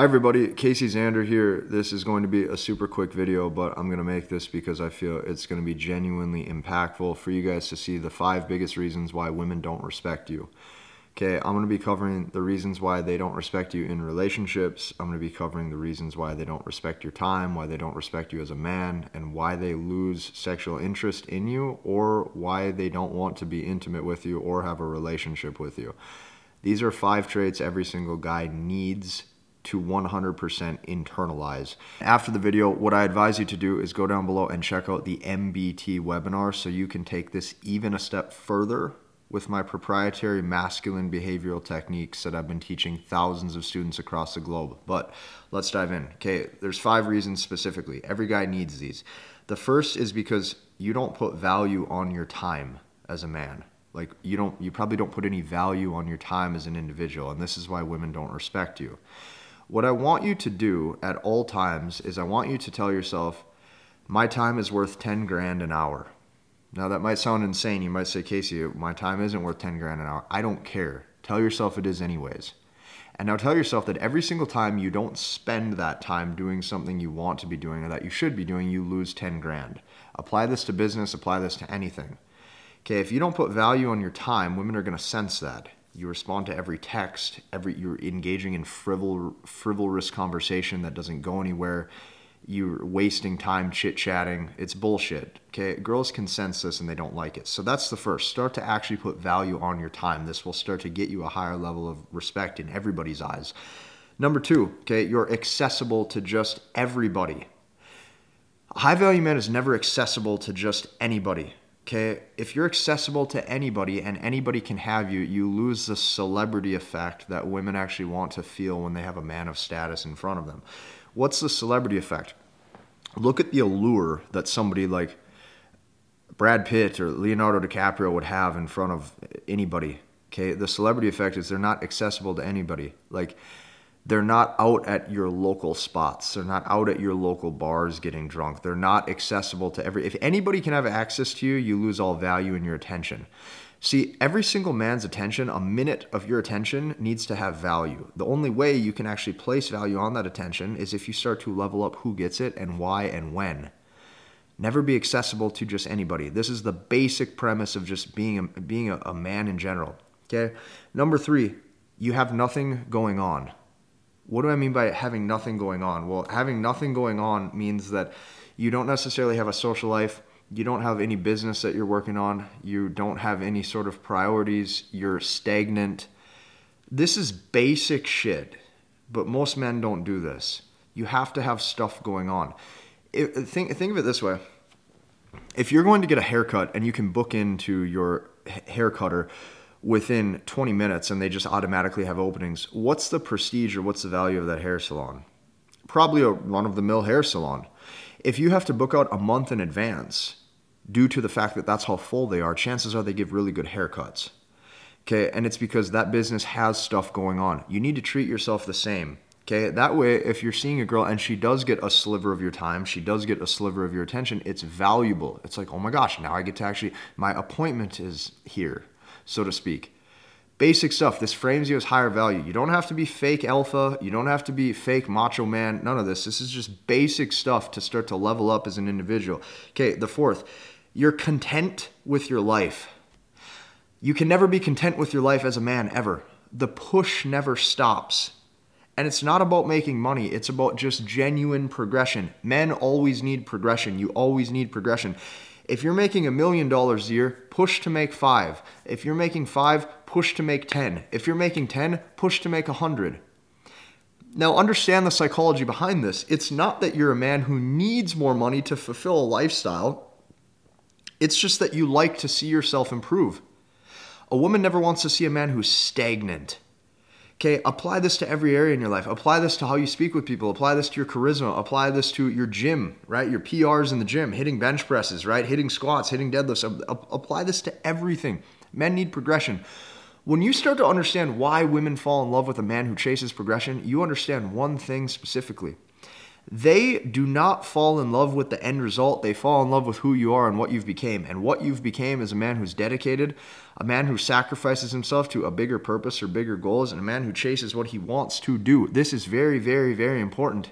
Hi everybody, Casey Zander here. This is going to be a super quick video, but I'm going to make this because I feel it's going to be genuinely impactful for you guys to see the five biggest reasons why women don't respect you. Okay, I'm going to be covering the reasons why they don't respect you in relationships. I'm going to be covering the reasons why they don't respect your time, why they don't respect you as a man, and why they lose sexual interest in you, or why they don't want to be intimate with you or have a relationship with you. These are five traits every single guy needs to 100% internalize. After the video, what I advise you to do is go down below and check out the MBT webinar so you can take this even a step further with my proprietary masculine behavioral techniques that I've been teaching thousands of students across the globe. But let's dive in. Okay, there's five reasons specifically. Every guy needs these. The first is because you don't put value on your time as a man. Like you don't you probably don't put any value on your time as an individual and this is why women don't respect you. What I want you to do at all times is I want you to tell yourself, my time is worth 10 grand an hour. Now, that might sound insane. You might say, Casey, my time isn't worth 10 grand an hour. I don't care. Tell yourself it is, anyways. And now tell yourself that every single time you don't spend that time doing something you want to be doing or that you should be doing, you lose 10 grand. Apply this to business, apply this to anything. Okay, if you don't put value on your time, women are going to sense that you respond to every text every you're engaging in frivol, frivolous conversation that doesn't go anywhere. You're wasting time chit chatting it's bullshit okay? Girls can sense this and they don't like it. So that's the first. Start to actually put value on your time. This will start to get you a higher level of respect in everybody's eyes. Number two okay you're accessible to just everybody. High value man is never accessible to just anybody Okay, if you're accessible to anybody and anybody can have you, you lose the celebrity effect that women actually want to feel when they have a man of status in front of them. What's the celebrity effect? Look at the allure that somebody like Brad Pitt or Leonardo DiCaprio would have in front of anybody. Okay, the celebrity effect is they're not accessible to anybody. Like, they're not out at your local spots. They're not out at your local bars getting drunk. They're not accessible to every. If anybody can have access to you, you lose all value in your attention. See, every single man's attention, a minute of your attention needs to have value. The only way you can actually place value on that attention is if you start to level up who gets it and why and when. Never be accessible to just anybody. This is the basic premise of just being a, being a, a man in general. Okay. Number three, you have nothing going on. What do I mean by having nothing going on? Well, having nothing going on means that you don't necessarily have a social life. You don't have any business that you're working on. You don't have any sort of priorities. You're stagnant. This is basic shit, but most men don't do this. You have to have stuff going on. It, think, think of it this way if you're going to get a haircut and you can book into your hair cutter within 20 minutes and they just automatically have openings, what's the prestige or what's the value of that hair salon? Probably a run of the mill hair salon. If you have to book out a month in advance due to the fact that that's how full they are, chances are they give really good haircuts. Okay, and it's because that business has stuff going on. You need to treat yourself the same. Okay, that way, if you're seeing a girl and she does get a sliver of your time, she does get a sliver of your attention, it's valuable. It's like, oh my gosh, now I get to actually, my appointment is here so to speak. Basic stuff. This frames you as higher value. You don't have to be fake alpha. You don't have to be fake macho man. None of this. This is just basic stuff to start to level up as an individual. Okay, the fourth, you're content with your life. You can never be content with your life as a man, ever. The push never stops. And it's not about making money, it's about just genuine progression. Men always need progression. You always need progression. If you're making a million dollars a year, push to make five. If you're making five, push to make 10. If you're making 10, push to make a 100. Now, understand the psychology behind this. It's not that you're a man who needs more money to fulfill a lifestyle, it's just that you like to see yourself improve. A woman never wants to see a man who's stagnant. Okay, apply this to every area in your life. Apply this to how you speak with people. Apply this to your charisma. Apply this to your gym, right? Your PRs in the gym, hitting bench presses, right? Hitting squats, hitting deadlifts. Apply this to everything. Men need progression. When you start to understand why women fall in love with a man who chases progression, you understand one thing specifically they do not fall in love with the end result. They fall in love with who you are and what you've became. And what you've became is a man who's dedicated, a man who sacrifices himself to a bigger purpose or bigger goals, and a man who chases what he wants to do. This is very, very, very important.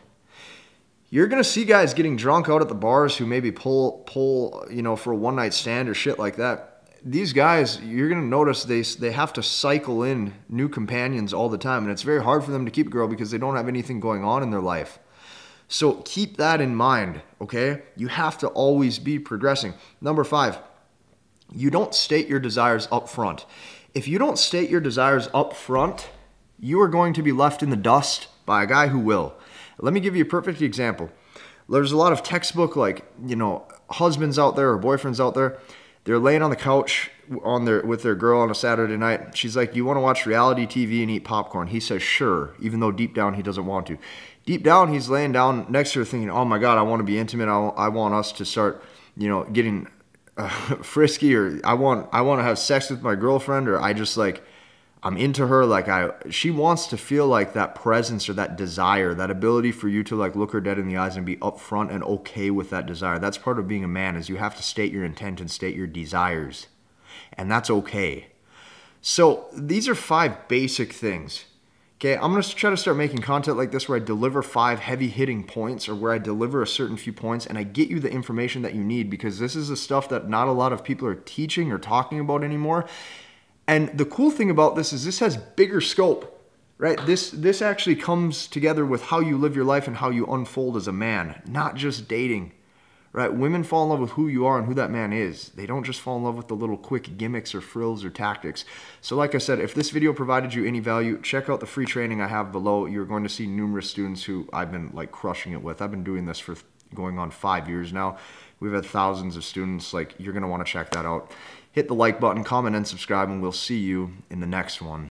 You're gonna see guys getting drunk out at the bars who maybe pull pull, you know, for a one night stand or shit like that these guys, you're gonna notice they they have to cycle in new companions all the time, and it's very hard for them to keep a girl because they don't have anything going on in their life. So keep that in mind, okay? You have to always be progressing. Number five, you don't state your desires up front. If you don't state your desires up front, you are going to be left in the dust by a guy who will. Let me give you a perfect example. There's a lot of textbook, like, you know, husbands out there or boyfriends out there. They're laying on the couch on their with their girl on a Saturday night. She's like, "You want to watch reality TV and eat popcorn?" He says, "Sure," even though deep down he doesn't want to deep down, he's laying down next to her thinking, oh my God, I want to be intimate. I, I want us to start, you know, getting uh, frisky or I want, I want to have sex with my girlfriend or I just like, I'm into her. Like I, she wants to feel like that presence or that desire, that ability for you to like look her dead in the eyes and be upfront and okay with that desire. That's part of being a man is you have to state your intent and state your desires. And that's okay. So these are five basic things Okay, I'm gonna try to start making content like this where I deliver five heavy hitting points or where I deliver a certain few points and I get you the information that you need because this is the stuff that not a lot of people are teaching or talking about anymore. And the cool thing about this is this has bigger scope, right? This this actually comes together with how you live your life and how you unfold as a man, not just dating right? Women fall in love with who you are and who that man is. They don't just fall in love with the little quick gimmicks or frills or tactics. So, like I said, if this video provided you any value, check out the free training I have below. You're going to see numerous students who I've been like crushing it with. I've been doing this for going on five years now. We've had thousands of students. Like, you're going to want to check that out. Hit the like button, comment, and subscribe, and we'll see you in the next one.